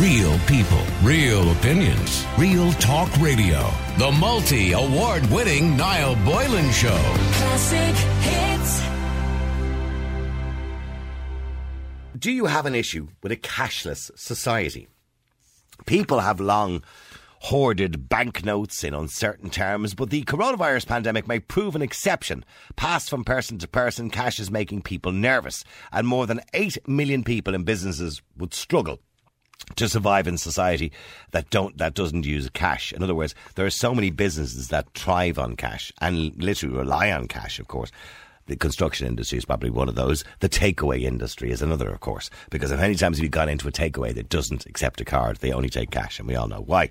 Real people, real opinions, real talk radio. The multi award winning Niall Boylan Show. Classic hits. Do you have an issue with a cashless society? People have long hoarded banknotes in uncertain terms, but the coronavirus pandemic may prove an exception. Passed from person to person, cash is making people nervous, and more than 8 million people in businesses would struggle to survive in society that don't that doesn't use cash. In other words, there are so many businesses that thrive on cash and literally rely on cash, of course. The construction industry is probably one of those. The takeaway industry is another, of course, because if many times you've gone into a takeaway that doesn't accept a card, they only take cash, and we all know why.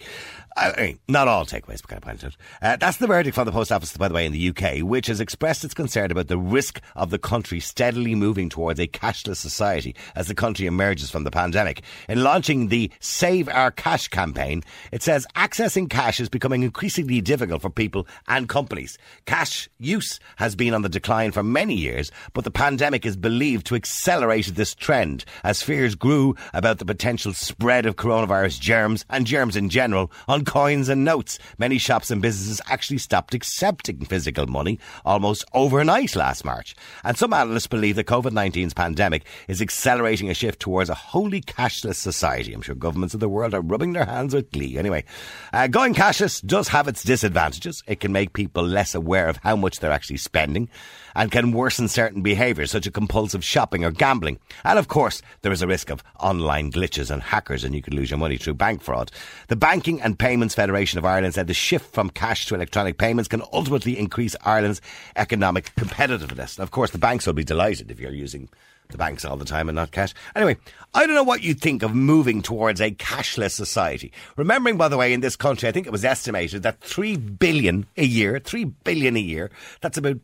I mean, not all takeaways, but kind of point out. Uh, that's the verdict from the post office, by the way, in the UK, which has expressed its concern about the risk of the country steadily moving towards a cashless society as the country emerges from the pandemic. In launching the Save Our Cash campaign, it says accessing cash is becoming increasingly difficult for people and companies. Cash use has been on the decline for many years, but the pandemic is believed to accelerate this trend as fears grew about the potential spread of coronavirus germs and germs in general on coins and notes. Many shops and businesses actually stopped accepting physical money almost overnight last March. And some analysts believe that COVID 19's pandemic is accelerating a shift towards a wholly cashless society. I'm sure governments of the world are rubbing their hands with glee. Anyway, uh, going cashless does have its disadvantages. It can make people less aware of how much they're actually spending and can worsen certain behaviours such as compulsive shopping or gambling. And of course, there is a risk of online glitches and hackers and you could lose your money through bank fraud. The Banking and Payments Federation of Ireland said the shift from cash to electronic payments can ultimately increase Ireland's economic competitiveness. And of course, the banks will be delighted if you're using the banks all the time and not cash. Anyway, I don't know what you think of moving towards a cashless society. Remembering, by the way, in this country, I think it was estimated that three billion a year, three billion a year, that's about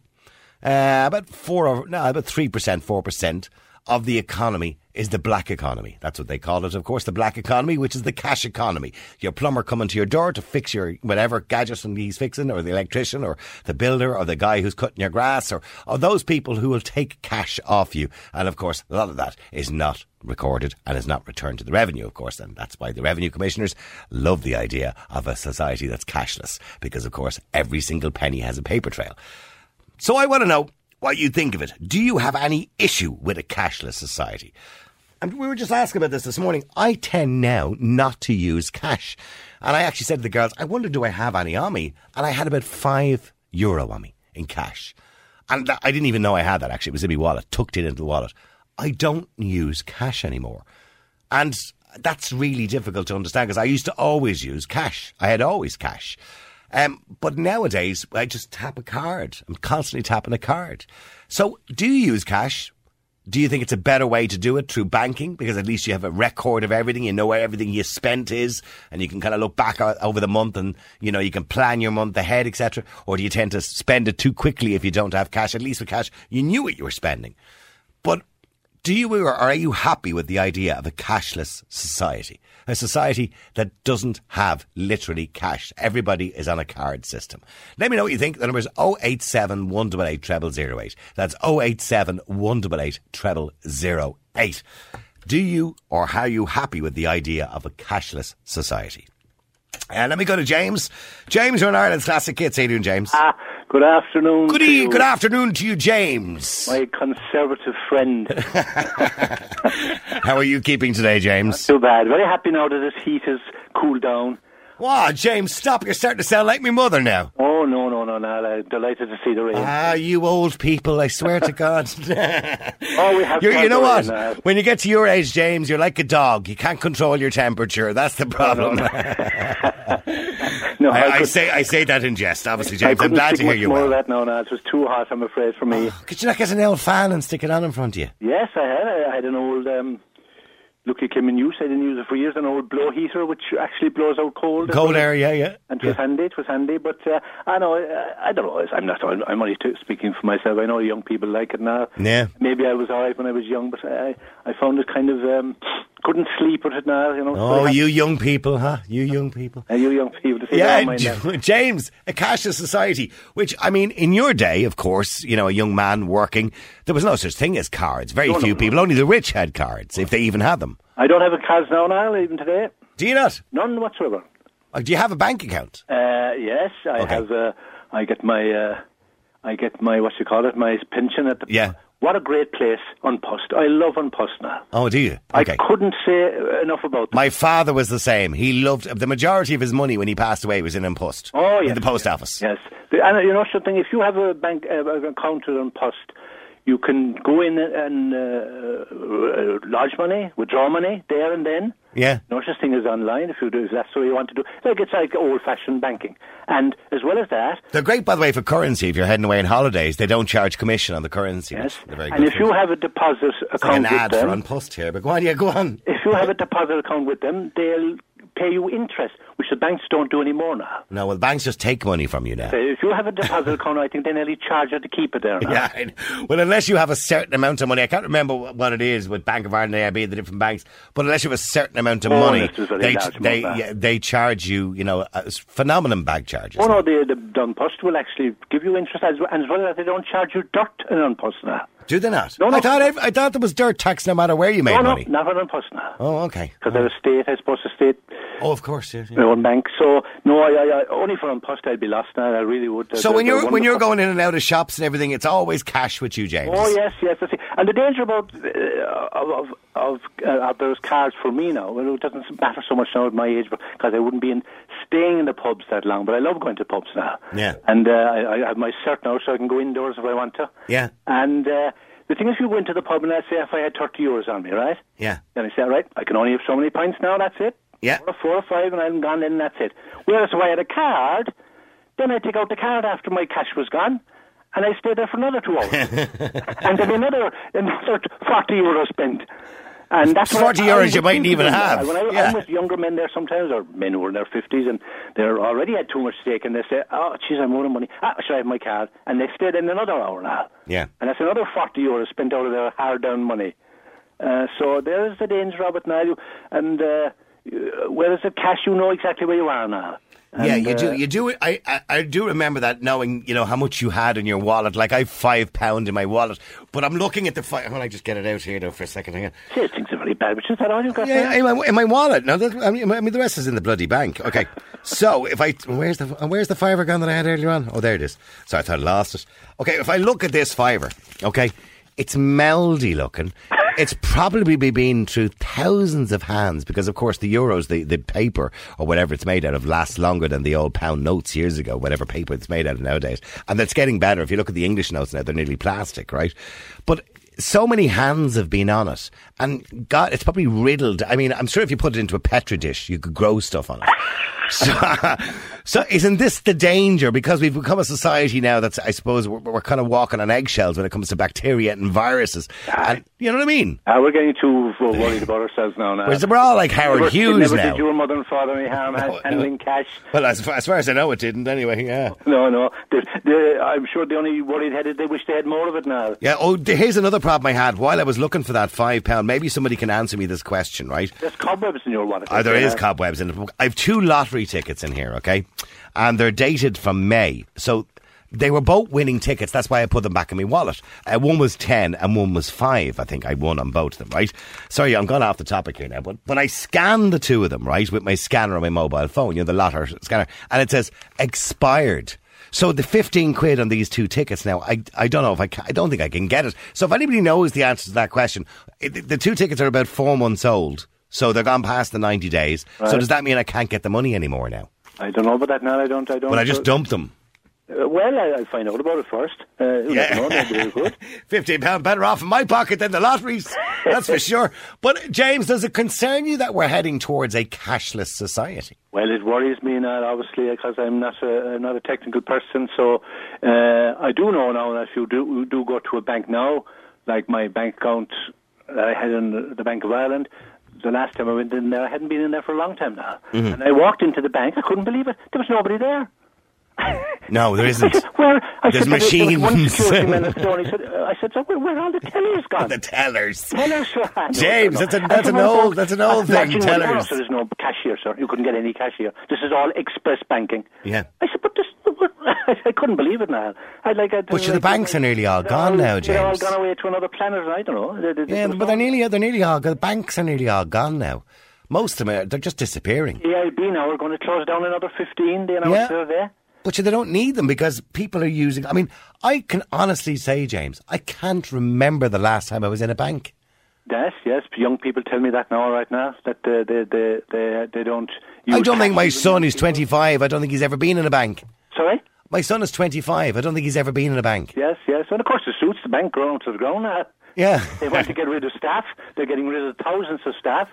uh, about four or no, about three percent, four percent of the economy is the black economy. That's what they call it, of course, the black economy, which is the cash economy. Your plumber coming to your door to fix your whatever gadget he's fixing, or the electrician, or the builder, or the guy who's cutting your grass, or, or those people who will take cash off you. And of course, a lot of that is not recorded and is not returned to the revenue, of course. And that's why the revenue commissioners love the idea of a society that's cashless, because of course, every single penny has a paper trail. So I want to know what you think of it. Do you have any issue with a cashless society? And we were just asking about this this morning. I tend now not to use cash. And I actually said to the girls, I wonder, do I have any on me? And I had about five euro on me in cash. And I didn't even know I had that actually. It was in my wallet, tucked it into the wallet. I don't use cash anymore. And that's really difficult to understand because I used to always use cash. I had always cash. Um, but nowadays, I just tap a card. I'm constantly tapping a card. So, do you use cash? Do you think it's a better way to do it through banking? Because at least you have a record of everything. You know where everything you spent is, and you can kind of look back over the month, and you know you can plan your month ahead, etc. Or do you tend to spend it too quickly if you don't have cash? At least with cash, you knew what you were spending. But do you or are you happy with the idea of a cashless society? A society that doesn't have literally cash. Everybody is on a card system. Let me know what you think. The number is 087 188 0008. That's 087 188 0008. Do you or are you happy with the idea of a cashless society? And let me go to James. James, you're in Ireland's Classic Hits. How you doing, James? Ah, good afternoon. Good, to e- you, good afternoon to you, James. My conservative friend. How are you keeping today, James? Too bad. Very happy now that this heat has cooled down. Wow, James, stop. You're starting to sound like my mother now. Oh, no, no, no, no. I'm delighted to see the rain. Ah, you old people, I swear to God. oh, we have you know what? uh, When you get to your age, James, you're like a dog. You can't control your temperature. That's the problem. no, I, I could- say I say that in jest, obviously, James. I'm glad to hear you more well. of that now, no. It was too hot, I'm afraid, for me. Could you not get an old fan and stick it on in front of you? Yes, I had. I had an old, um, look, it came in use. I didn't use it for years. An old blow heater, which actually blows out cold. Cold air, yeah, yeah. And it was handy, it was handy, but uh, I know, I, I don't know, I'm not, I'm, only t- speaking for myself, I know young people like it now. Yeah. Maybe I was alright when I was young, but I, I found it kind of um, couldn't sleep with it now. You know. so Oh, had- you young people, huh? You young people. uh, you young people. To Yeah, James, a cashless society, which, I mean, in your day, of course, you know, a young man working, there was no such thing as cards. Very No, no, few no. people, only the rich had cards, if they even had them. I don't have a cards now, now even today. Do you not? None whatsoever. Or do you have a bank account? Uh, yes, I Okay. have. Uh, I get my. Uh, I get my what you call it, my pension at the. Yeah. What a great place, An Post. I love An Post now. Oh, do you? Okay. I couldn't say enough about them. My father was the same. He loved the majority of his money when he passed away was in post. Oh, in the post office. Yes, and uh, you know something. If you have a bank uh, account on Post, you can go in and uh, uh, lodge money, withdraw money there and then. Yeah. No such thing as online if you do if that's what you want to do. Like it's like old-fashioned banking, and as well as that, They're great, by the way, for currency. If you're heading away on holidays, they don't charge commission on the currency. yes. Very And if you it. have a deposit It's like an account ad with for them, An Post here, but go on, yeah, go on. if you have a deposit account with them, they'll pay you interest, which the banks don't do anymore now. No, well, the banks just take money from you now. So if you have a deposit account, I think they nearly charge you to keep it there now. Yeah, well, unless you have a certain amount of money, I can't remember what it is with Bank of Ireland, AIB, the different banks, but unless you have a certain amount of Oh, money, yes, there's a very they, they, yeah, they charge you, you know, uh, phenomenal bank charges. Oh no, the the Post will actually give you interest as well, and as well as they don't charge you dirt in Post now. Do they not? No, no. I thought I thought there was dirt tax no matter where you made no, no, money. not on An Post now. Oh, okay. Because they're a state, I suppose, a state Oh, of course. Yeah, yeah. their own bank. So no, I, I, I only for An Post I'd be lost now. I really would. So They're- when you're when you're going in and out of shops and everything, it's always cash with you, James. Oh yes, yes. I see. And the danger about uh, of of, of, uh, of those cards for me now, well, it doesn't matter so much now at my age, because I wouldn't be in, staying in the pubs that long. But I love going to pubs now. Yeah. And uh, I, I have my cert now, so I can go indoors if I want to. Yeah. And uh, the thing is, if you go into the pub and let's say if I had thirty euros on me, right? Yeah. Then I say, right, I can only have so many pints now. That's it. Yeah. Four or four or five, and I'm gone. And that's it. Whereas if I had a card, then I take out the card after my cash was gone, and I stay there for another two hours, and then another another forty euros spent. And that's 40 euros you mightn't even have. When I, Yeah. I'm with younger men there sometimes, or men who are in their fifties, and they're already had too much stake, and they say, "Oh, jeez, I'm out of money. Ah, should I have my card?" And they stay in another hour now. Yeah. And that's another 40 euros spent out of their hard earned money. Uh, so there is the danger of it now. And uh, whereas the cash, you know exactly where you are now. Yeah, And, you do. uh, You do. I, I I do remember that knowing you know how much you had in your wallet. Like I've five pound in my wallet, but I'm looking at the five. When I just get it out here though for a second. Hang on. See, things are very bad, but is that all you've got Yeah, in my, in my wallet. No, that, I, mean, I mean the rest is in the bloody bank. Okay, so if I where's the where's the fiver gun that I had earlier on? Oh, there it is. Sorry, I thought I lost it. Okay, if I look at this fiver, okay, it's mouldy looking. It's probably been through thousands of hands because, of course, the euros, the, the paper or whatever it's made out of, lasts longer than the old pound notes years ago. Whatever paper it's made out of nowadays, and that's getting better. If you look at the English notes now, they're nearly plastic, right? But so many hands have been on it, and God, it's probably riddled. I mean, I'm sure if you put it into a petri dish, you could grow stuff on it. So, so isn't this the danger? Because we've become a society now that's, I suppose, we're, we're kind of walking on eggshells when it comes to bacteria and viruses. And you know what I mean? Ah, we're getting too uh, worried about ourselves now. now. Whereas we're all like Howard never, Hughes never now. did your mother and father any harm No, no. handling cash. Well, as far, as far as I know, it didn't anyway. Yeah. No, no. The, the, I'm sure the only worried headed they wish they had more of it now. Yeah. Oh, here's another problem I had while I was looking for that five pound. Maybe somebody can answer me this question, right? There's cobwebs in your wallet. Uh, there is Uh, cobwebs in it. I have two lottery tickets in here, okay? And they're dated from May. So they were both winning tickets. That's why I put them back in my wallet. Uh, one was 10 and one was 5. I think I won on both of them, right? Sorry, I'm gone off the topic here now. But, when I scanned the two of them, right, with my scanner on my mobile phone, you know, the lotter scanner. And it says expired. So the 15 quid on these two tickets now, I, I don't know if I can, I don't think I can get it. So if anybody knows the answer to that question, eh, it, the two tickets are about four months old. So they're gone past the 90 days. So does that mean I can't get the money anymore now? I don't know about that now. I don't. I don't. But I just uh, dumped them. Uh, well, I, I'll find out about it first. Uh, never know, maybe they could. Fifteen pound better off in my pocket than the lotteries. That's for sure. But James, does it concern you that we're heading towards a cashless society? Well, it worries me now, obviously, because I'm not a I'm not a technical person. So uh, I do know now that if you do do go to a bank now, like my bank account that I had in the, the Bank of Ireland. The last time I went in there, I hadn't been in there for a long time now. And I walked into the bank, I couldn't believe it. There was nobody there. No, there isn't. Where I There's said, there was One machines. security man at the door, and he said, uh, I said, so where, where are all the tellers gone? the tellers. Tellers, sir. I James, that's a- that's an old- well, that's an old thing, tellers. There's no cashier, sir. You couldn't get any cashier. This is all express banking. Yeah. I said, but this, I couldn't believe it now. I like. I, But the banks are nearly all gone all- now, James. They're all gone away to another planet. I don't know. They, they, yeah, but they're nearly they're nearly all the banks are nearly all gone now. Most of them are they're just disappearing. The AIB now are going to close down another 15. They announced Yeah. the other day. But they don't need them because people are using. I mean, I can honestly say, James, I can't remember the last time I was in a bank. Yes, yes. Young people tell me that now, right now, that uh, they, they, they, they don't. Use I don't think my son, is 25, I don't think he's ever been in a bank. Sorry. My son is 25. I don't think he's ever been in a bank. Yes, yes. And of course, it suits the bank grown to the ground. Yeah. They want to get rid of staff. They're getting rid of thousands of staff,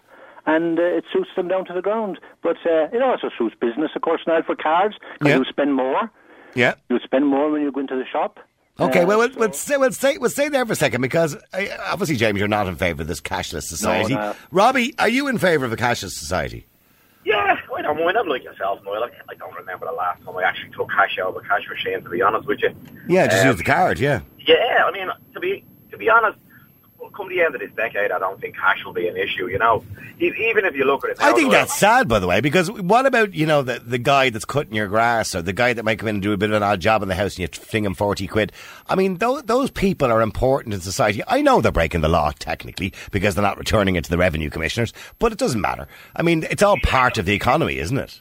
and uh, it suits them down to the ground. But uh, it also suits business, of course, now for cards because Yeah. you spend more. Yeah. You spend more when you go into the shop. Okay, Uh, well, we'll, so- we'll, stay, we'll, stay, we'll stay there for a second because uh, obviously, James, you're not in favour of this cashless society. no. Robbie, are you in favour of a cashless society? Yeah, I don't mind. I'm like yourself, Noel. I, I don't remember the last time I actually took cash out of a cash machine, to be honest with you. Yeah, just Um, use the card, yeah. Yeah, I mean, to be to be honest, well, come the end of this decade, I don't think cash will be an issue. You know, even if you look at it, I think that's sad, by the way, because what about, you know, the, the guy that's cutting your grass or the guy that might come in and do a bit of an odd job in the house and you fling him 40 quid? I mean, those, those people are important in society. I know they're breaking the law, technically, because they're not returning it to the revenue commissioners, but it doesn't matter. I mean, it's all part of the economy, isn't it?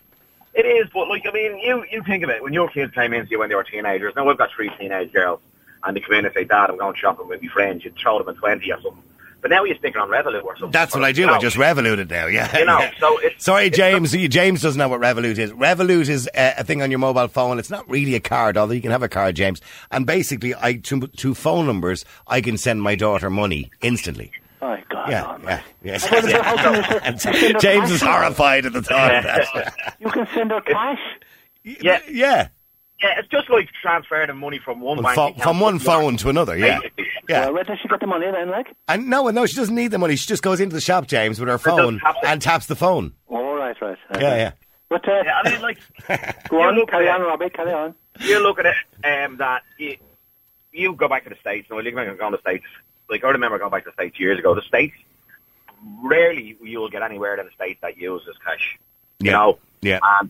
It is, but like I mean, you you think of it when your kids came into you when they were teenagers. Now we've got three teenage girls, and they come in and say, "Dad, I'm going shopping with my friends." You'd throw them a twenty or something. But now you stick it on Revolut or something. That's what I do. You I just Revolut it now. Yeah. You know, yeah. so it's- sorry, it's James. James doesn't know what Revolut is. Revolut is uh, a thing on your mobile phone. It's not really a card, although you can have a card, James. And basically, I to, to phone numbers, I can send my daughter money instantly. Oh, God. Yeah, oh, yeah, man. yes. How can you- how can you send- And James is horrified at the thought of that. You can send her cash. Yeah. yeah. Yeah, it's just like transferring the money from one From, bank pho- from one another. phone to another. Yeah, yeah. Well, where does she get the money then, like? And no, no, she doesn't need the money. She just goes into the shop, James, with her phone taps and taps the phone. Oh, right, right. right. Yeah, yeah. But, uh, Yeah, I mean, like, go on, carry on. Robbie, carry on. you look at it, um, that you, you go back to the States, no, you go to the States, like, I remember going back to the States years ago, the States, rarely you'll get anywhere in the States that uses cash. You Yeah. know? Yeah. And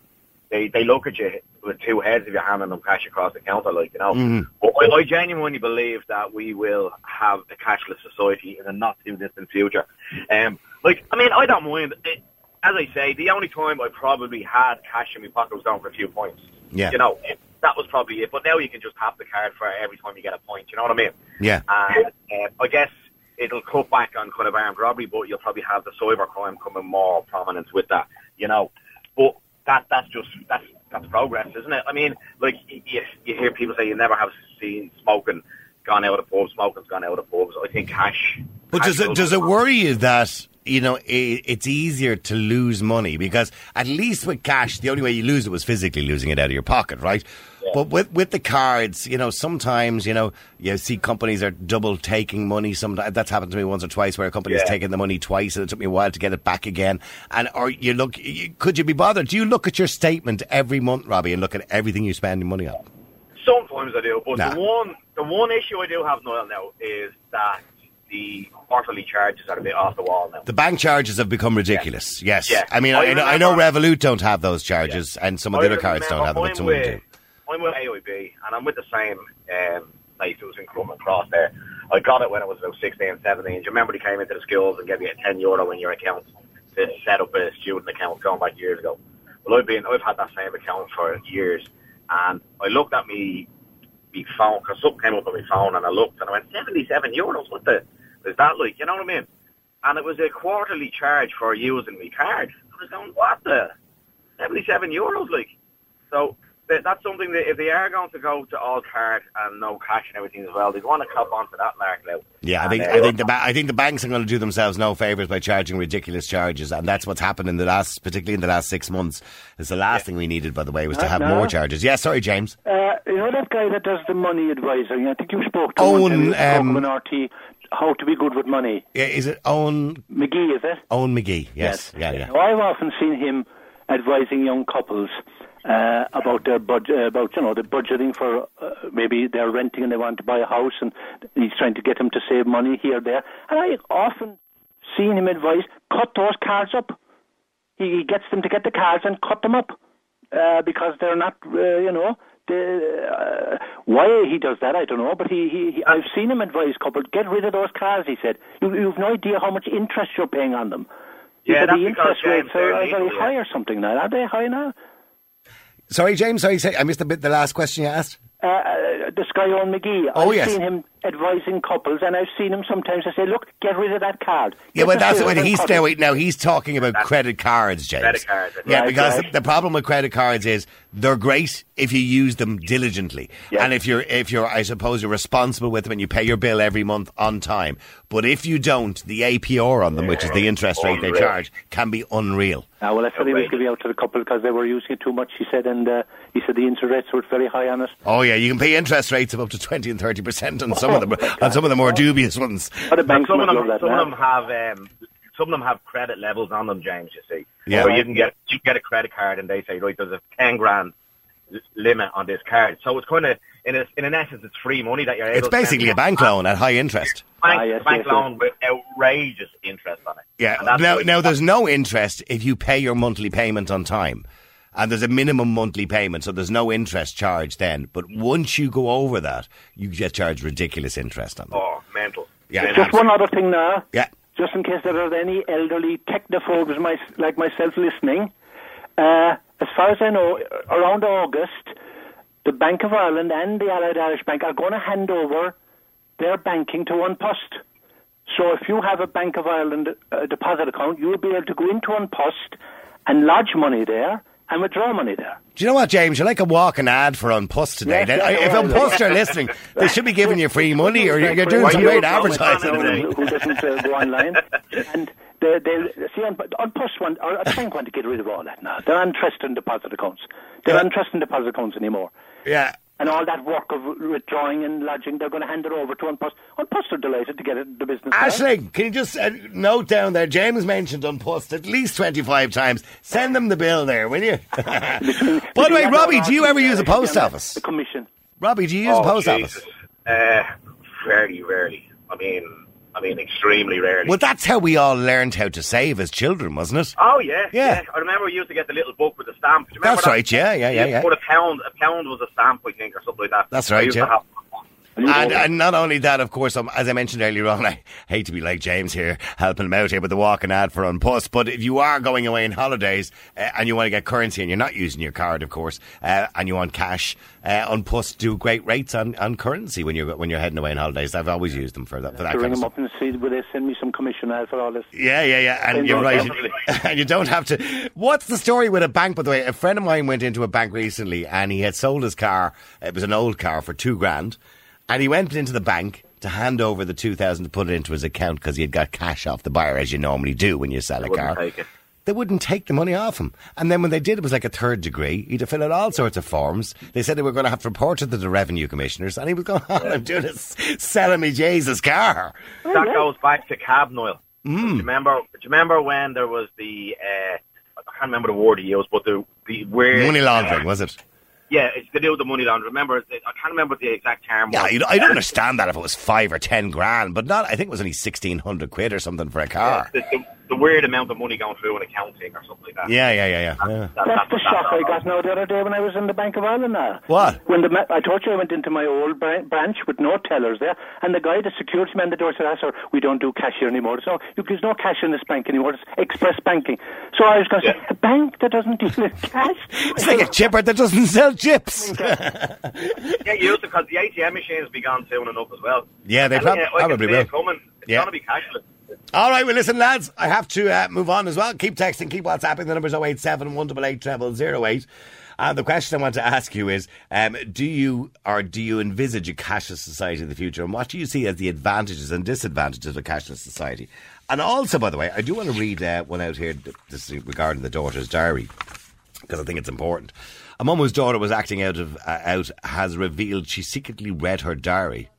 they, they look at you with two heads if you're handing them cash across the counter, like, you know. Mhm. But I, I genuinely believe that we will have a cashless society in the not too distant future. Um, like, I mean, I don't mind. It, as I say, the only time I probably had cash in my pocket was down for a few points. Yeah. You know, it, that was probably it. But now you can just tap the card for every time you get a point. You know what I mean? Yeah. And uh, I guess it'll cut back on kind of armed robbery, but you'll probably have the cyber crime coming more prominent with that. You know, but that that's just that's that's progress, isn't it? I mean, like you, you hear people say you never have seen smoking gone out of pubs, smoking's gone out of pubs. I think cash. But cash does it does it worry you that you know i it's easier to lose money because at least with cash, the only way you lose it was physically losing it out of your pocket, right? But with with the cards, you know, sometimes you know you see companies are double taking money. Sometimes that's happened to me once or twice, where a company has Yeah. taken the money twice, and it took me a while to get it back again. And or you look, you, could you be bothered? Do you look at your statement every month, Robbie, and look at everything you spend your money on? Sometimes I do, but Nah. the one the one issue I do have Noel now is that the quarterly charges are a bit off the wall now. The bank charges have become ridiculous. Yes, Yeah. I mean, I I, know, I know Revolut don't have those charges, and some of the I other cards don't have them, but some of them do. I'm with AIB, and I'm with the same um, place that was in Crumlin Cross there. I got it when I was about 16, 17. Do you remember they came into the schools and gave you a 10 euro in your account to set up a student account going back years ago? Well, I've been, I've had that same account for years, and I looked at me, me phone, because something came up on my phone, and I looked, and I went, 77 euros, what the, is that like, you know what I mean? And it was a quarterly charge for using my card. I was going, what the? 77 euros, like. So th- that's something that if they are going to go to all card and no cash and everything as well, they want to cop onto that mark now. Yeah, I And, think uh, I think the ba- I think the banks are going to do themselves no favors by charging ridiculous charges, and that's what's happened in the last, particularly in the last six months. It's the last thing we needed, by the way, was to Uh, have no. more charges. Yeah, sorry, James. Uh, you know that guy that does the money advisory? I think you spoke to Eoin, him on um, RTÉ, how to be good with money. Yeah, is it Eoin McGee, is it? Eoin McGee? Yes, yeah, yeah. Now, I've often seen him advising young couples uh, about their budget, about you know the budgeting for uh, maybe they're renting and they want to buy a house, and he's trying to get them to save money here there. And I often seen him advise cut those cards up. He, gets them to get the cards and cut them up uh, because they're not, uh, you know. The, uh, why he does that, I don't know. But he, he, he I've seen him advise couple get rid of those cards. He said you, you've no idea how much interest you're paying on them. He Yeah, said the interest rates are, they're very high or something now. Are they high now? Sorry, James. Sorry, say, I missed the bit. The last question you asked. uh, uh, this guy Eoin McGee. Oh, I've yes. seen him advising couples, and I've seen him sometimes. I say, "Look, get rid of that card." Yeah, Get but that's sales what he's cut it." now. Wait, now he's talking about credit cards, James. Credit cards, Yeah, right, because right. The, the problem with credit cards is they're great if you use them diligently, Yeah. and if you're if you're I suppose you're responsible with them and you pay your bill every month on time. But if you don't, the APR on them, which is the interest rate they charge, can be unreal. Ah, well, I said he was Outrageous. giving out to the couple because they were using it too much. He said, and uh, he said the interest rates were very high on it. Oh yeah, you can pay interest rates of up to twenty and thirty percent on some of them, on some of the more dubious ones. But the But banks some of them, that some of them have, um, some of them have credit levels on them, James. You see, Yeah. where you can get you can get a credit card and they say, right, there's a ten grand limit on this card. So it's kind of, in a, in an essence, it's free money that you're able. It's to spend. basically a bank loan at high interest. Bank, Ah, yes, bank yes, loan with outrageous interest on it. Yeah. And that's Now, now there's no interest if you pay your monthly payment on time. And there's a minimum monthly payment, so there's no interest charged then. But once you go over that, you get charged ridiculous interest on them. Oh, mental. Yeah. Mental. Just one other thing now. Yeah. Just in case there are any elderly technophobes my, like myself listening, uh, as far as I know, around August, the Bank of Ireland and the Allied Irish Bank are going to hand over their banking to An Post. So if you have a Bank of Ireland uh, deposit account, you will be able to go into An Post and lodge money there and withdraw money there. Do you know what, James? You're like a walking ad for An Post today. Yes, yes, if well, are listening, they should be giving you free money, or you're, you're doing Why some great advertising. today. who doesn't uh, go online. And they, they see Post one or a bank want to get rid of all that now. They're on trust and deposit accounts. They're Yeah. trust and deposit accounts anymore. Yeah. And all that work of withdrawing and lodging, they're going to hand it over to An Post. Unpost are delighted to get it, the business. going. Ashling, can you just uh, note down there? James mentioned An Post at least 25 times. Send them the bill there, will you? By the way, Robbie, do you ever use a post office? The commission. Robbie, do you use oh, a post Jesus. office? Uh, very rarely. I mean, I mean, extremely rarely. Well, that's how we all learned how to save as children, wasn't it? Oh yeah, Yeah. I remember we used to get the little book with the stamp. Do you remember That's that? right, yeah, yeah, yeah, yeah. Put a pound. A pound was a stamp, I think, or something like that. That's right, yeah. Have, And, and not only that, of course, um, as I mentioned earlier on, I hate to be like James here, helping him out here with the walking ad for An Post, but if you are going away on holidays uh, and you want to get currency and you're not using your card, of course, uh, and you want cash, uh, An Post do great rates on, on currency when you're when you're heading away on holidays. I've always used them for that for that To ring them up and see will they send me some commission out for all this. Yeah, yeah, yeah. And you're right. and you don't have to. What's the story with a bank, by the way? A friend of mine went into a bank recently and he had sold his car. It was an old car for two grand. And he went into the bank to hand over the 2000 to put it into his account because he had got cash off the buyer, as you normally do when you sell a car. take it. They wouldn't take the money off him. And then when they did, it was like a third degree. He'd to fill out all sorts of forms. They said they were going to have to report it to the revenue commissioners. And he was going, all I'm doing is selling me Jesus' car. that goes back to cab Noel. Do you remember? Do you remember when there was the? Uh, I can't remember the word he used, but the the where Money laundering, was it? Yeah, it's to do with the money laundering. Remember, I can't remember the exact term. Yeah, you know, I don't understand that if it was five or ten grand, but not. I think it was only sixteen hundred quid or something for a car. the, the, the weird amount of money going through an accounting or something like that. Yeah, yeah, yeah, yeah. yeah. That- That's the that- shock I got now the other day when I was in the Bank of Ireland now. What? When the I told you I went into my old branch with no tellers there, and the guy, the security man the door said, ah, sir, we don't do cash here anymore. So you, there's no cash in this bank anymore. It's express banking. So I was going to say, a bank that doesn't deal in cash? It's like a chipper that doesn't sell chips. Yeah, you used to because the ATM machines be gone soon enough as well. Yeah, they And, prob- yeah, I can probably see will. it coming. It's Yeah. going to be cashless. All right, well, listen, lads, I have to uh, move on as well. Keep texting, keep WhatsApping. The number's 087 188 08. And the question I want to ask you is um, Do you or do you envisage a cashless society in the future? And what do you see as the advantages and disadvantages of a cashless society? And also, by the way, I do want to read uh, one out here this is regarding the daughter's diary because I think it's important. A mum whose daughter was acting out of uh, out has revealed she secretly read her diary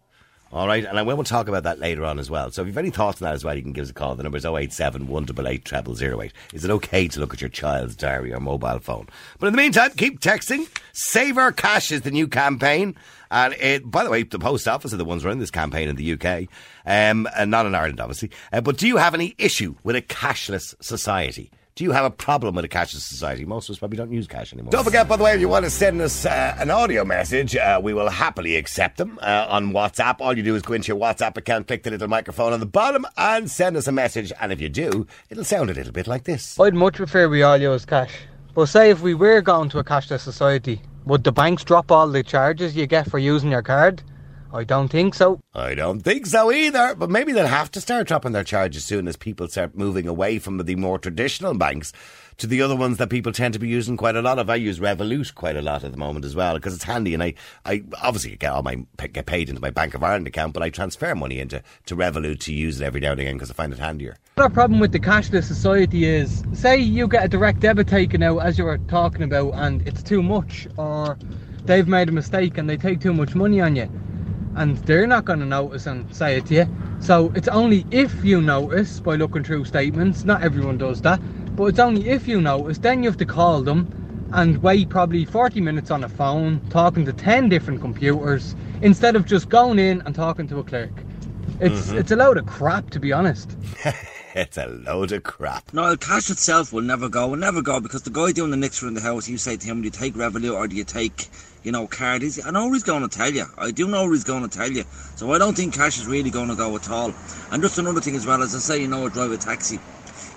All right, and I will talk about that later on as well. So if you've any thoughts on that as well, you can give us a call. The number is 087 188 0008. Is it okay to look at your child's diary or mobile phone? But in the meantime, keep texting. Save Our Cash is the new campaign. And it, by the way, the post office are the ones running this campaign in the UK, um, and not in Ireland, obviously. Uh, but do you have any issue with a cashless society? Do you have a problem with a cashless society? Most of us probably don't use cash anymore. Don't forget, by the way, if you want to send us uh, an audio message, uh, we will happily accept them uh, on WhatsApp. All you do is go into your WhatsApp account, click the little microphone on the bottom, and send us a message. And if you do, it'll sound a little bit like this. I'd much prefer we all use cash. But say if we were going to a cashless society, would the banks drop all the charges you get for using your card? I don't think so. I don't think so either, but maybe they'll have to start dropping their charges soon as people start moving away from the more traditional banks to the other ones that people tend to be using quite a lot of. I use Revolut quite a lot at the moment as well because it's handy, and I, I obviously get all my get paid into my Bank of Ireland account, but I transfer money into to Revolut to use it every now and again because I find it handier. Another problem with the cashless society is, say you get a direct debit taken out as you were talking about, and it's too much, or they've made a mistake and they take too much money on you, and they're not going to notice and say it to you. So it's only if you notice by looking through statements. Not everyone does that, but it's only if you notice. Then you have to call them and wait probably 40 minutes on a phone, talking to 10 different computers, instead of just going in and talking to a clerk. It's mm-hmm. it's a load of crap, to be honest. It's a load of crap. No, cash itself will never go, will never go, because the guy doing the mixer in the house, you say to him, do you take Revolut or do you take, you know, card? He's, I know he's going to tell you. I do know he's going to tell you. So I don't think cash is really going to go at all. And just another thing as well, as I say, you know, I drive a taxi.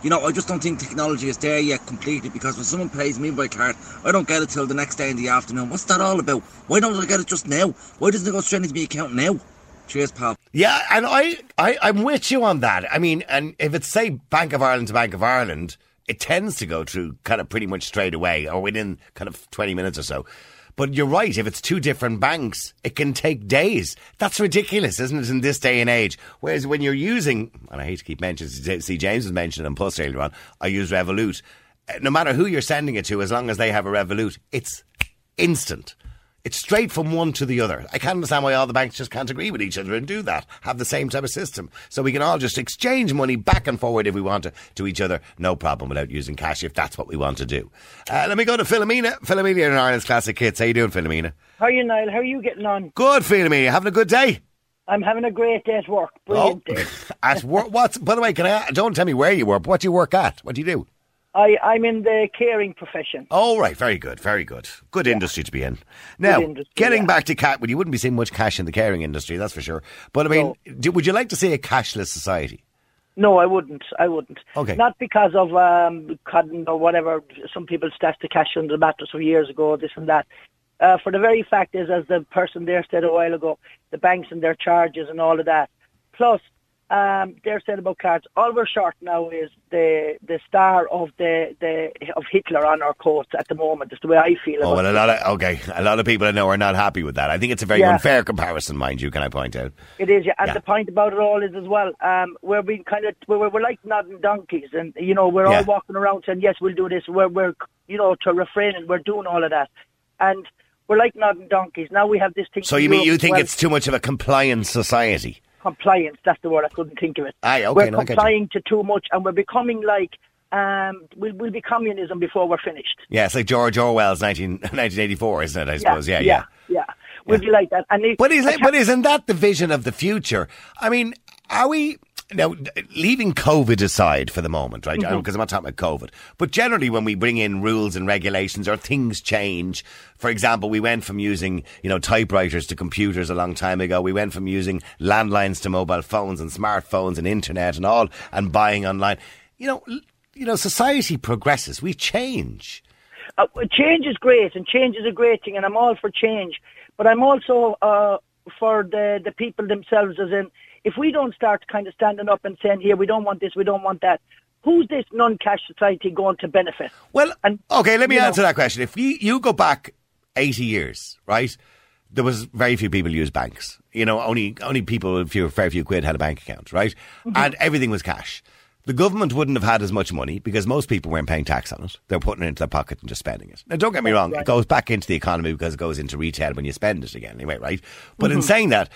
You know, I just don't think technology is there yet completely because when someone pays me by card, I don't get it till the next day in the afternoon. What's that all about? Why don't I get it just now? Why doesn't it go straight into my account now? Cheers, pal. Yeah, and I, I, I'm with you on that. I mean, and if it's say Bank of Ireland to Bank of Ireland, it tends to go through kind of pretty much straight away or within kind of 20 minutes or so. But you're right, if it's two different banks, it can take days. That's ridiculous, isn't it, in this day and age? Whereas when you're using, and I hate to keep mentioning, see, James was mentioning An Post earlier on, I use Revolut. Uh, No matter who you're sending it to, as long as they have a Revolut, it's instant. It's straight from one to the other. I can't understand why all the banks just can't agree with each other and do that. Have the same type of system. So we can all just exchange money back and forward if we want to, to each other. No problem without using cash if that's what we want to do. Uh, let me go to Philomena. Philomena in Ireland's Classic Hits. How you doing, Philomena? How are you, Niall? How are you getting on? Good, Philomena. Having a good day? I'm having a great day at work. Brilliant day. Oh, at work. What's, by the way, can I, don't tell me where you work. What do you work at? What do you do? I, I'm in the caring profession. Oh, right. Very good. Very good. Good industry to be in. Now, industry, getting yeah. back to cat, well, you wouldn't be seeing much cash in the caring industry, that's for sure. But I mean, do, would you like to see a cashless society? No, I wouldn't. I wouldn't. Okay. Not because of um, cotton or whatever. Some people stashed the cash under the mattress for years ago, this and that. Uh, for the very fact is, as the person there said a while ago, the banks and their charges and all of that. Plus, um, they're about cards. All we're short now is the the star of the, the of Hitler on our coats at the moment. It's the way I feel. Oh, about well, a it. lot of, okay. A lot of people I know are not happy with that. I think it's a very Yeah. unfair comparison, mind you, can I point out? It is, yeah. And Yeah. the point about it all is as well, um, we're being kind of we're, we're like nodding donkeys, and you know we're Yeah. all walking around saying yes, we'll do this. We're we're you know to refrain, and we're doing all of that, and we're like nodding donkeys. Now we have this thing. So you mean you think well. it's too much of a compliant society? Compliance? That's the word I couldn't think of it. Aye, okay, we're no, I get you. complying to too much, and we're becoming like um, we'll we'll be communism before we're finished. Yeah, it's like George Orwell's 19, 1984, isn't it, I suppose? Yeah, yeah. yeah. We'll be like that, and it, But, is, but isn't that the vision of the future? I mean, are we now leaving COVID aside for the moment, right? Mm-hmm. Because I'm not talking about COVID, but generally when we bring in rules and regulations or things change, for example, we went from using you know typewriters to computers a long time ago. We went from using landlines to mobile phones and smartphones and internet and all, and buying online. You know, you know, society progresses. We change. uh, change is great, and change is a great thing, and I'm all for change. But I'm also uh, for the the people themselves, as in, if we don't start kind of standing up and saying, "Here, we don't want this, we don't want that," who's this non-cash society going to benefit? Well, And, okay, let me you know- answer that question. If you, you go back 80 years, right, there was very few people use banks. You know, only only people with few, very few quid had a bank account, right? Mm-hmm. And everything was cash. The government wouldn't have had as much money because most people weren't paying tax on it. They're putting it into their pocket and just spending it. Now, don't get me wrong, it goes back into the economy because it goes into retail when you spend it again, anyway, right? But Mm-hmm. in saying that,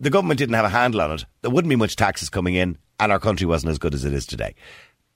the government didn't have a handle on it, there wouldn't be much taxes coming in, and our country wasn't as good as it is today.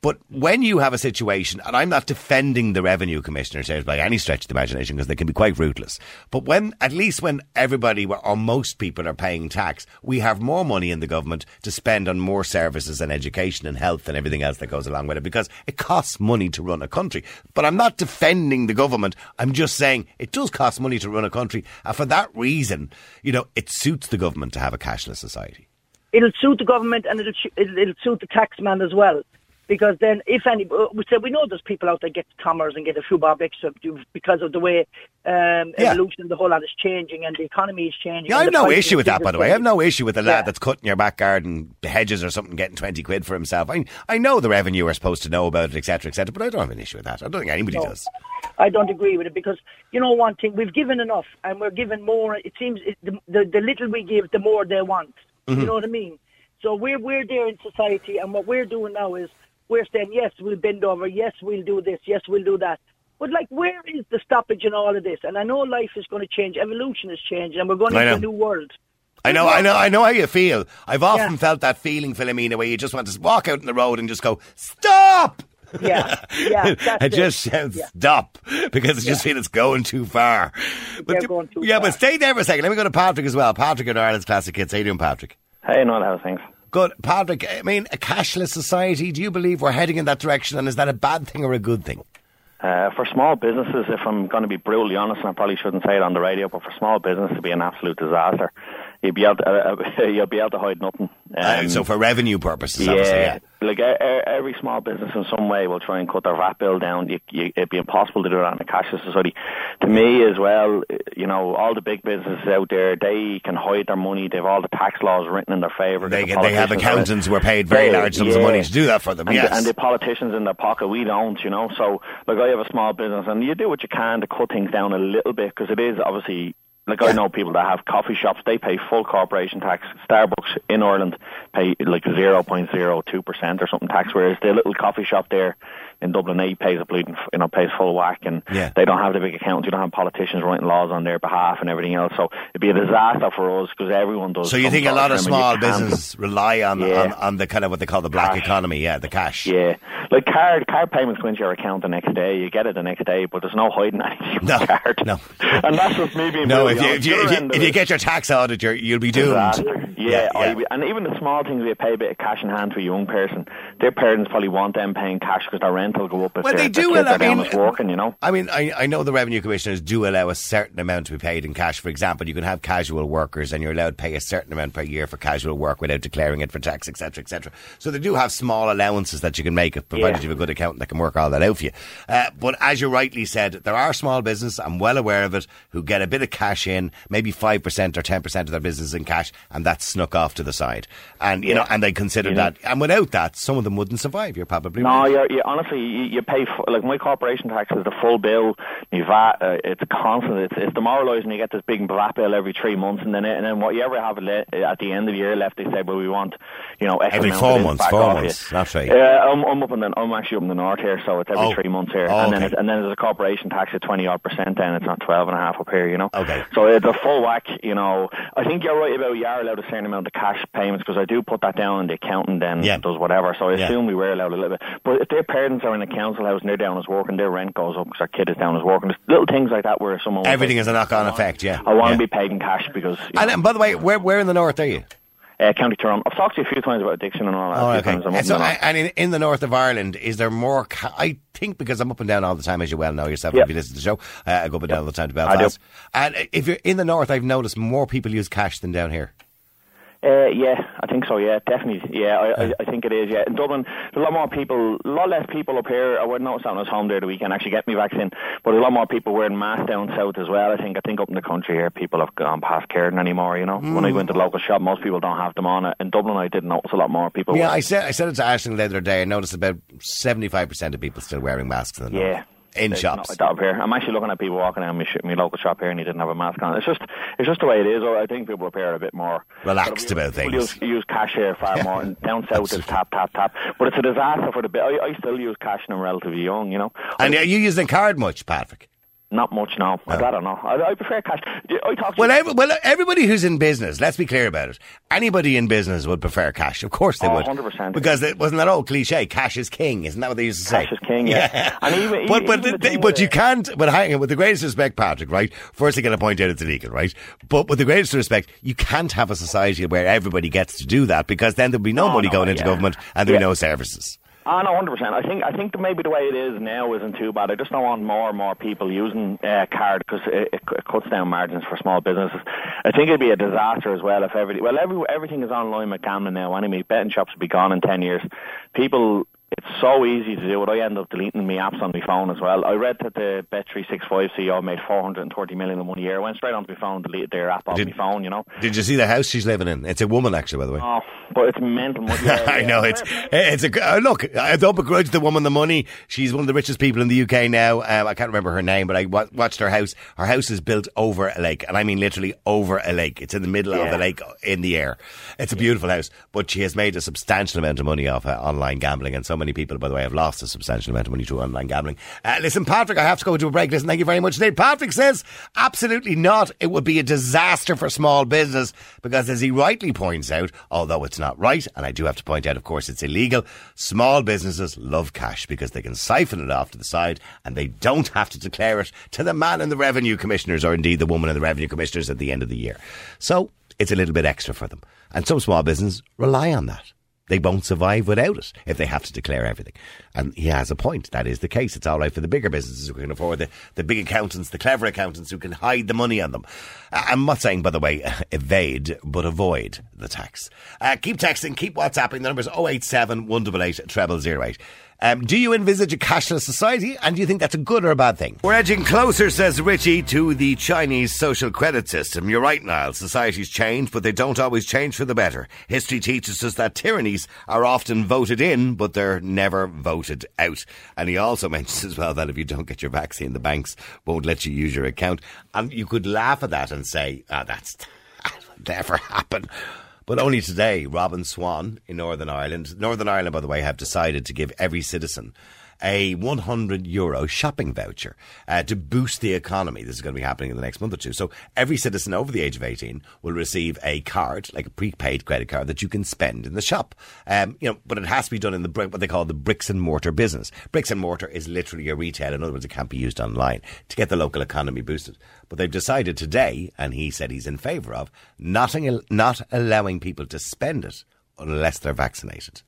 But when you have a situation, and I'm not defending the revenue commissioners here by any stretch of the imagination because they can be quite ruthless. But when, at least when everybody or most people are paying tax, we have more money in the government to spend on more services and education and health and everything else that goes along with it because it costs money to run a country. But I'm not defending the government. I'm just saying it does cost money to run a country. And for that reason, you know, it suits the government to have a cashless society. It'll suit the government and it'll, it'll, it'll suit the taxman as well. Because then, if any, we say we know there's people out there get commerce and get a few bob extra because of the way um, Yeah. evolution, the whole lot is changing and the economy is changing. Yeah, I have no issue with that, by the way. I have no issue with the lad Yeah. that's cutting your back garden hedges or something, getting 20 quid for himself. I, I know the revenue are supposed to know about it, etc., etc., but I don't have an issue with that. I don't think anybody No. does. I don't agree with it because you know one thing we've given enough and we're given more. It seems it, the, the the little we give, the more they want. Mm-hmm. You know what I mean? So we're we're there in society, and what we're doing now is we're saying yes, we'll bend over, yes, we'll do this, yes, we'll do that. But like, where is the stoppage in all of this? And I know life is going to change, evolution is changing, and we're going I into a new world. I know, I know, I know how you feel. I've often Yeah. felt that feeling, Philomena, where you just want to walk out in the road and just go, stop! Yeah, yeah, that's and it. just shout Yeah. stop because I just feel it's going too far. They're going too yeah, far. but stay there for a second. Let me go to Patrick as well. Patrick at Ireland's Classic Hits. How you doing, Patrick? Hey, no, how's things? Good. Patrick, I mean, a cashless society, do you believe we're heading in that direction and is that a bad thing or a good thing? Uh, for small businesses, if I'm going to be brutally honest, and I probably shouldn't say it on the radio, but for small business to be an absolute disaster, you'd be able to, uh, uh, you'll be able to hide nothing. Uh, Um, so for revenue purposes, obviously, yeah. like every small business in some way will try and cut their VAT bill down. You, you, it'd be impossible to do that in a cashless society. To me, as well, you know, all the big businesses out there, they can hide their money. They've all the tax laws written in their favour. They, The they have accountants who are paid very They- large sums of money to do that for them, and, yes. the, and the politicians in their pocket, we don't, you know. So, like, I have a small business, and you do what you can to cut things down a little bit because it is obviously. Like I know people that have coffee shops, they pay full corporation tax. Starbucks in Ireland pay like zero point zero two percent or something tax, whereas the little coffee shop there in Dublin, they pays a bleeding, you know, pays full whack, and Yeah. they don't have the big accountants. You don't have politicians writing laws on their behalf and everything else. So it'd be a disaster for us because everyone does. So you think a lot of you small businesses rely on, Yeah. on on the kind of what they call the black Cash. economy, yeah, the cash. Yeah, like card card payments go into your account the next day. You get it the next day, but there's no hiding anything No, card. no. and that's just me being No, if you, if you, if you, if you get your tax audit, you're, you'll be doomed. Disaster. Yeah, yeah. I- and even the small things we pay a bit of cash in hand to a young person, their parents probably want them paying cash because their rent will go up if Well, they do. their kids well, are down I mean, working, you know. I mean, I, I know the revenue commissioners do allow a certain amount to be paid in cash. For example, you can have casual workers, and you're allowed to pay a certain amount per year for casual work without declaring it for tax, etc., etc. So they do have small allowances that you can make, provided Yeah. you have a good accountant that can work all that out for you. Uh, but as you rightly said, there are small businesses. I'm well aware of it who get a bit of cash in, maybe five percent or ten percent of their business in cash, and that's snuck off to the side. And you know, and they consider that. And without that, some of them wouldn't survive. You're probably No, right. you're, you honestly, you, you pay fu- like my corporation tax is the full bill. You VAT, uh, it's constant. It's, it's demoralising. You get this big VAT bill every three months, and then and then what you ever have le- at the end of the year left, they say, well, we want you know X Every four months, four you. months, that's right. Uh, I'm, I'm up in the, I'm actually up in the north here, so it's every Oh. three months here, Oh, and then okay. it's, and then there's a corporation tax at twenty odd percent. Then it's not twelve and a half up here, you know. Okay. So it's a full whack, you know. I think you're right about you are allowed a certain amount of cash payments because I do put that down, and the accountant then Yeah. does whatever. So I Yeah. assume we were allowed a little bit. But if their parents are in a council house and they're down as working, their rent goes up because our kid is down as working. There's little things like that where someone Everything is a knock-on effect. Yeah. I want Yeah. to be paid in cash because And, know, and by the way, where where in the north are you? uh, County Tyrone. I've talked to you a few times about addiction and all that. Oh, okay. times. I'm And, so, in the and in, in the north of Ireland, is there more? Ca- I think because I'm up and down all the time, as you well know yourself, Yep. if you listen to the show, uh, I go up and down all the time to I. Belfast. And if you're in the north, I've noticed more people use cash than down here. Uh, yeah, I think so. Yeah, definitely. Yeah, I, I, I think it is. Yeah, in Dublin, there's a lot more people, a lot less people up here. I wouldn't notice that when I was home there the weekend. Actually, get me vaccine, but a lot more people wearing masks down south as well. I think. I think up in the country here, people have gone past caring anymore. You know, when I go into the local shop, most people don't have them on. In Dublin, I did notice a lot more people. Yeah, wearing- I said I said it to Ashton the other day. I noticed about seventy five percent of people still wearing masks in the north. In It's shops. not like up here. I'm actually looking at people walking down my, my local shop here and he didn't have a mask on. It's just, it's just the way it is. I think people up here are a bit more Relaxed about people things. Use, use cash here far more, and down south it's tap, tap, tap. But it's a disaster for the bit. I, I still use cash and I'm relatively young, you know. And are you using card much, Patrick? Not much, no. I'd rather not. I, I prefer cash. I talk to Well, every, well, everybody who's in business, let's be clear about it. Anybody in business would prefer cash. Of course they Oh, would. 100%. Because it wasn't that old cliche, cash is king. Isn't that what they used to say? Cash is king, yeah. And even- but, even- but, even the they- but you can't, but hang on, with the greatest respect, Patrick, right? First, I'm going to point out it's illegal, right? But with the greatest respect, you can't have a society where everybody gets to do that because then there'll be no Oh, money no, going into yeah. government and there'll be no services. Ah, no, hundred percent. I think I think maybe the way it is now isn't too bad. I just don't want more and more people using uh, card because it, it, it cuts down margins for small businesses. I think it'd be a disaster as well if every well every everything is online with gambling now. Anyway, betting shops will be gone in ten years. People. It's so easy to do it. I end up deleting my apps on my phone as well. I read that the Bet365 CEO made 430 million in one year. I went straight onto my phone, deleted their app off Did- my phone, you know. Did you see the house she's living in? It's a woman, actually, by the way. Oh, but it's mental. money. Yeah, I know it's it's a uh, look. I don't begrudge the woman the money. She's one of the richest people in the UK now. Um, I can't remember her name, but I wa- watched her house. Her house is built over a lake, and I mean literally over a lake. It's in the middle of the lake, in the air. It's a beautiful house, but she has made a substantial amount of money off uh, online gambling, and so many people, by the way, have lost a substantial amount of money to online gambling. Uh, listen, Patrick, I have to go to a break. Listen, thank you very much. Today, Patrick says absolutely not. It would be a disaster for small business because, as he rightly points out, although it's not right, and I do have to point out, of course, it's illegal. Small businesses love cash because they can siphon it off to the side and they don't have to declare it to the man in the revenue commissioners or indeed the woman in the revenue commissioners at the end of the year. So it's a little bit extra for them. And some small businesses rely on that. They won't survive without it if they have to declare everything. And he has a point. That is the case. It's all right for the bigger businesses who can afford the, the big accountants, the clever accountants who can hide the money on them. I'm not saying, by the way, evade, but avoid the tax. Uh, keep texting, keep WhatsApping. The number is 087 188 0008. Um, do you envisage a cashless society and do you think that's a good or a bad thing? We're edging closer, says Richie, to the Chinese social credit system. You're right, Niall. Societies change, but they don't always change for the better. History teaches us that tyrannies are often voted in, but they're never voted out. And he also mentions as well that if you don't get your vaccine, the banks won't let you use your account. And you could laugh at that and say, ah, that's, that would never happen. But only today, Robin Swann in Northern Ireland, Northern Ireland, by the way, have decided to give every citizen a 100 euro shopping voucher uh, to boost the economy. This is going to be happening in the next month or two. So every citizen over the age of 18 will receive a card, like a prepaid credit card that you can spend in the shop. Um, you know, but it has to be done in the what they call the bricks and mortar business. Bricks and mortar is literally a retail. In other words, it can't be used online to get the local economy boosted. But they've decided today, and he said he's in favour of, not, not allowing people to spend it unless they're vaccinated.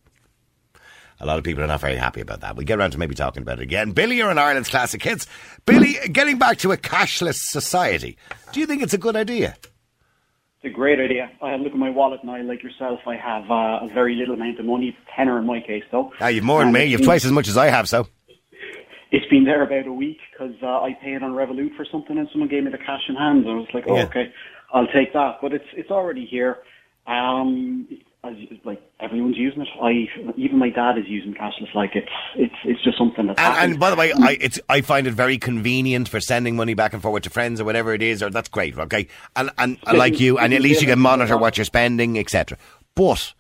A lot of people are not very happy about that. We'll get around to maybe talking about it again. Billy, you're in Ireland's classic hits. Billy, getting back to a cashless society, do you think it's a good idea? It's a great idea. I look at my wallet now, like yourself. I have uh, a very little amount of money, tenner in my case, though. Ah, you've more than me. You've twice as much as I have, so. It's been there about a week because uh, I paid on Revolut for something, and someone gave me the cash in hand. I was like, oh, Yeah. okay, I'll take that. But it's it's already here. Um, like everyone's using it. I even my dad is using cashless. Like it's it's it's just something that's And, and by the way, I, it's, I find it very convenient for sending money back and forward to friends or whatever it is, or that's great, okay? And, and, and like you, and at least you can monitor what you're spending, etc. But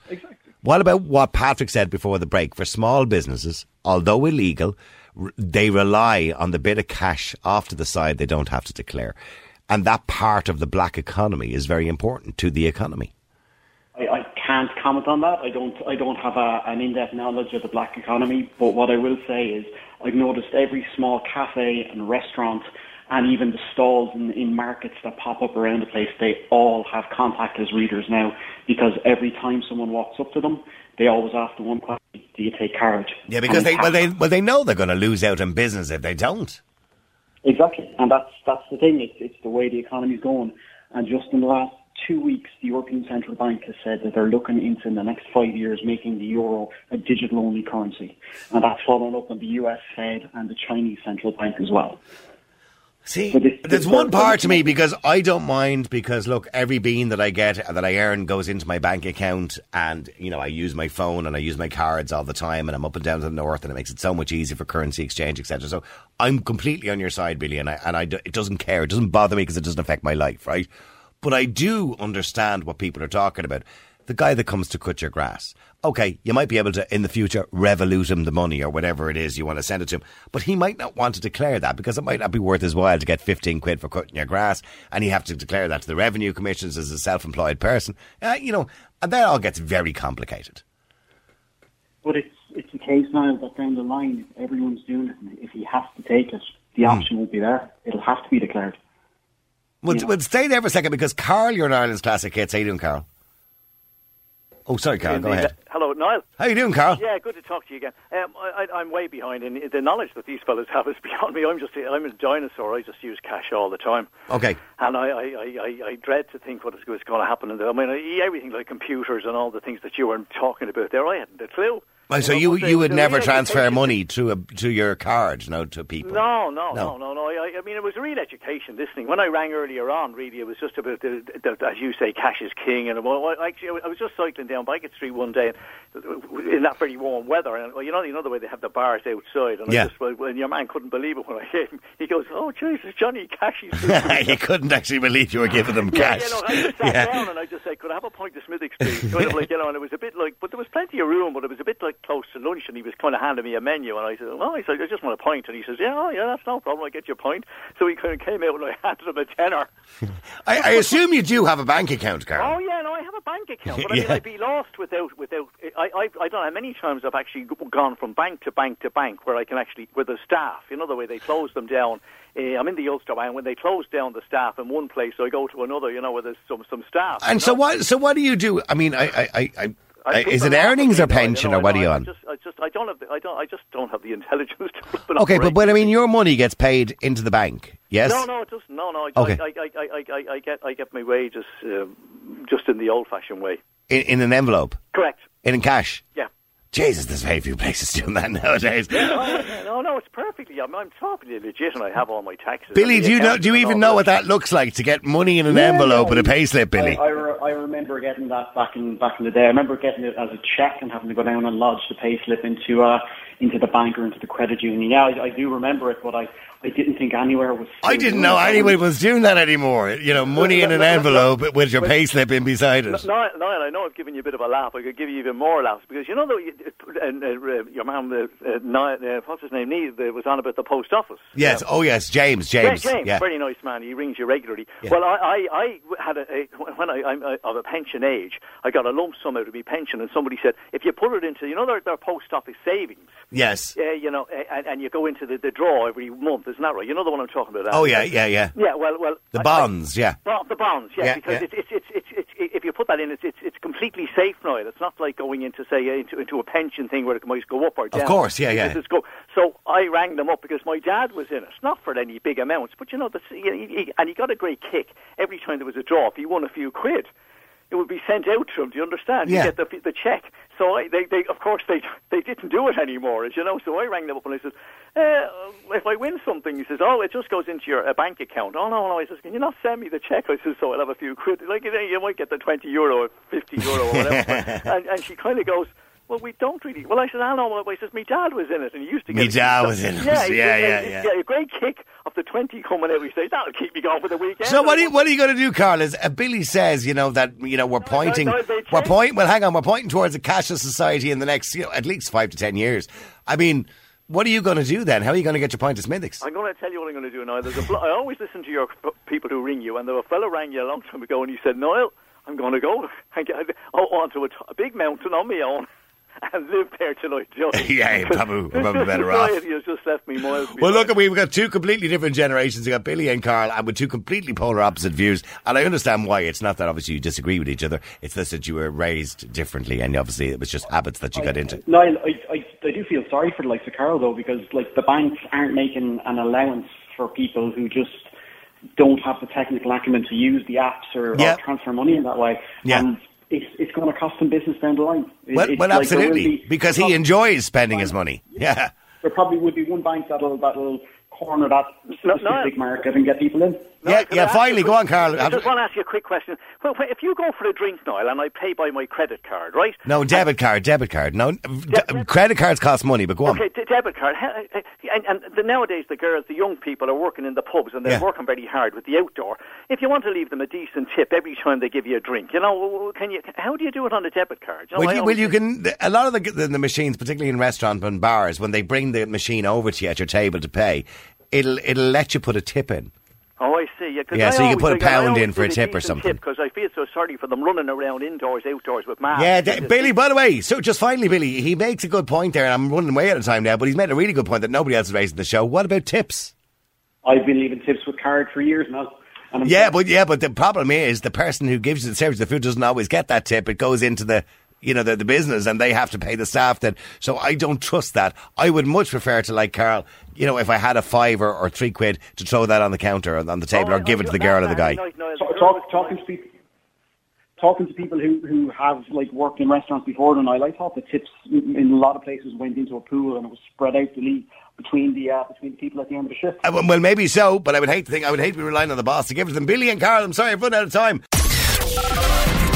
what about what Patrick said before the break? For small businesses, although illegal, they rely on the bit of cash off to the side they don't have to declare. And that part of the black economy is very important to the economy. Can't comment on that. I don't. I don't have a, an in-depth knowledge of the black economy. But what I will say is, I've noticed every small cafe and restaurant, and even the stalls in, in markets that pop up around the place, they all have contactless readers now. Because every time someone walks up to them, they always ask the one question: Do you take card? Yeah, because they well they well they know they're going to lose out in business if they don't. Exactly, and that's that's the thing. It's it's the way the economy's going. And just in the last two weeks, the European Central Bank has said that they're looking into in the next five years making the euro a digital-only currency, and that's following up on the U.S. Fed and the Chinese Central Bank as well. See, there's one part to me because I don't mind because look, every bean that I get that I earn goes into my bank account, and you know I use my phone and I use my cards all the time, and I'm up and down to the north, and it makes it so much easier for currency exchange, etc. So I'm completely on your side, Billy, and I and I it doesn't care, it doesn't bother me because it doesn't affect my life, right? But I do understand what people are talking about. the guy that comes to cut your grass. Okay, you might be able to, in the future, Revolut him the money or whatever it is you want to send it to him. But he might not want to declare that because it might not be worth his while to get 15 quid for cutting your grass. And you have to declare that to the revenue commissions as a self employed person. Uh, you know, and that all gets very complicated. But it's it's a case now that down the line, if everyone's doing it, if he has to take it, the Hmm. option won't be there. It'll have to be declared. We'll, we'll stay there for a second because Carl, you're an Ireland's classic hits. How you doing, Carl? Oh, sorry, Carl. Go ahead. Hello, Niall. How you doing, Carl? Yeah, good to talk to you again. Um, I, I, I'm way behind, and the knowledge that these fellas have is beyond me. I'm just I'm a dinosaur. I just use cash all the time, Okay. and I, I, I, I, dread to think what is going to happen. In the, I mean, everything like computers and all the things that you were talking about there, I hadn't a clue. Well, so you you would never transfer money to a to your card, no, to people. No, no, No. no, no. I, I mean, it was a real education. This thing. When I rang earlier on, really, it was just about the, the, as you say, cash is king. And actually, I was just cycling down Baggot Street one day uh, in that very warm weather, and well, you know, you know the way they have the bars outside. And Yeah. I just, well, and your man couldn't believe it when I came. He goes, "Oh, Jesus, Johnny, cash is." you couldn't actually believe you were giving them Yeah, cash. you know, I just sat Yeah. down and I just said, could I have a pint of Smithwick Street? Kind of like, you know, and it was a bit like, but there was plenty of room, but it was a bit like close to lunch, and he was kind of handing me a menu, and I said, oh, I said, I just want a pint, and he says, yeah, oh, yeah, that's no problem, I get your a pint. So he kind of came out and I handed him a tenner. I, I assume you do have a bank account, Carl. Oh yeah, no, I have a bank account, but I mean, I'd be lost without without. I, I I don't know how many times I've actually gone from bank to bank to bank where I can actually with the staff. You know the way they close them down. Uh, I'm in the Ulster Bank. And when they close down the staff in one place, I go to another. You know where there's some some staff. And so know? what? So what do you do? I mean, I, I, I, I, I is it earnings or pension know, or what are I- you I on? just, I just, I don't have, the, I don't, I just don't have the intelligence to. Okay, but but I mean, your money gets paid into the bank. Yes. No, no, it doesn't. No, no. I, Okay. I, I, I, I, I, I get, I get my wages um, just in the old-fashioned way. In, in an envelope. Correct. In cash. Yeah. Jesus, there's very few places doing that nowadays. no, no, no, it's perfectly. I'm, I'm totally legit, and I have all my taxes. Billy, do you know? Do you even know what that looks like to get money in an Yeah, envelope no, with a payslip, Billy? I, I, re- I remember getting that back in back in the day. I remember getting it as a check and having to go down and lodge the pay slip into uh, into the bank or into the credit union. Yeah, I, I do remember it, but I, I didn't think anywhere was. I didn't know anyone was doing that anymore. You know, money in an envelope with your payslip in beside it. Niall, Niall, I know I've given you a bit of a laugh. I could give you even more laughs because you know that uh, your man, uh, uh, Niall, uh, what's his name, Neil, was on about the post office. Yes. Oh, yes. James. James. Yeah, James, Yeah. very nice man. He rings you regularly. Yeah. Well, I, I, I had a, a when I, I'm uh, of a pension age, I got a lump sum out of my pension, and somebody said if you put it into, you know, their, their post office savings. Yes. Uh, you know, and, and you go into the, the draw every month, isn't that right? You know the one I'm talking about. Oh, yeah, yeah, yeah. Yeah, well, well, The I- bonds, yeah. well, the bonds, yeah, Yeah, because yeah. It's, it's, it's, it's, it's, if you put that in, it's, it's, it's completely safe now. It's not like going into, say, uh, into, into a pension thing where it might go up or down. Of course, yeah, yeah. Go. So I rang them up because my dad was in it, not for any big amounts, but you know, the, he, he, and he got a great kick every time there was a draw. If he won a few quid, it would be sent out to him. Do you understand? Yeah. You get the, the check. So I, they, they, of course, they, they didn't do it anymore, as you know. So I rang them up and I said, uh, if I win something, he says, oh, it just goes into your uh, bank account. Oh, no, no. I says, can you not send me the check? I says, so I'll have a few quid. Like, you, know, you might get the 20 euro or 50 euro or whatever. and, and she kind of goes, well, we don't really. Well, I said, I know. Well, I says, my dad was in it, and he used to get. It." dad was in it. Yeah, he Yeah, yeah, yeah. A great kick of the twenty coming out. He says that'll keep me going for the weekend. So what are you, what are you going to do, Carl? Is uh, Billy says you know that you know we're pointing no, they we're point well hang on we're pointing towards a cashless society in the next you know at least five to ten years. I mean, what are you going to do then? How are you going to get your point to Smithwick's? I'm going to tell you what I'm going to do now. There's a blo- I always listen to your people who ring you, and there was a fellow rang you a long time ago, and he said, "Noel, I'm going to go and get onto a, t- a big mountain on my own." And live there tonight, Joe. Yeah, probably- probably This better off. society has just left me miles. Well, behind. look, we've got two completely different generations. We've got Billy and Carl, and with two completely polar opposite views. And I understand why. It's not that obviously you disagree with each other. It's just that you were raised differently, and obviously it was just habits that you got into. Niall, I, I, I do feel sorry for the likes of Carol though, because like the banks aren't making an allowance for people who just don't have the technical acumen to use the apps or, Yeah. or transfer money in that way. Yeah. And it's it's going to cost them business down the line. It- Well, it's well, like absolutely, be- because he enjoys spending his money. Yeah. There probably would be one bank that'll that'll corner that No, specific no. market and get people in. Yeah, yeah. Finally, go on, Carl. I just want to ask you a quick question. Well, if you go for a drink, Niall, and I pay by my credit card, right? No, debit card, debit card. No, d- credit cards cost money, but go on. Okay, d- debit card. And, and the, nowadays, the girls, the young people, are working in the pubs and they're Yeah. working very hard with the outdoor. If you want to leave them a decent tip every time they give you a drink, you know, can you? How do you do it on a debit card? You know, Well, you, well, you can. A lot of the, the the machines, particularly in restaurants and bars, when they bring the machine over to you at your table to pay, it'll it'll let you put a tip in. Oh, I see. Yeah, 'cause Yeah, I so you can put a pound in for a tip or something. Because I feel so sorry for them running around indoors, outdoors with masks. Yeah, d- Billy. By the way, so just finally, Billy, he makes a good point there, and I'm running away out of time now. But he's made a really good point that nobody else is raising the show. What about tips? I've been leaving tips with card for years now. And Yeah, but yeah, but the problem is the person who gives you the service, the food doesn't always get that tip. It goes into the you know the, the business, and they have to pay the staff. That so I don't trust that. I would much prefer to like Carl. You know, if I had a five or, or three quid to throw that on the counter or on the table, or give it to the girl or the guy. Talk, talk, talking to people, talking to people who, who have like worked in restaurants before than I, I thought the tips in in a lot of places went into a pool and it was spread out the leave between the uh, between the people at the end of the shift. Uh, well, well, maybe so, but I would hate to think I would hate to be relying on the boss to give it to them. Billy and Carl, I'm sorry, I've run out of time.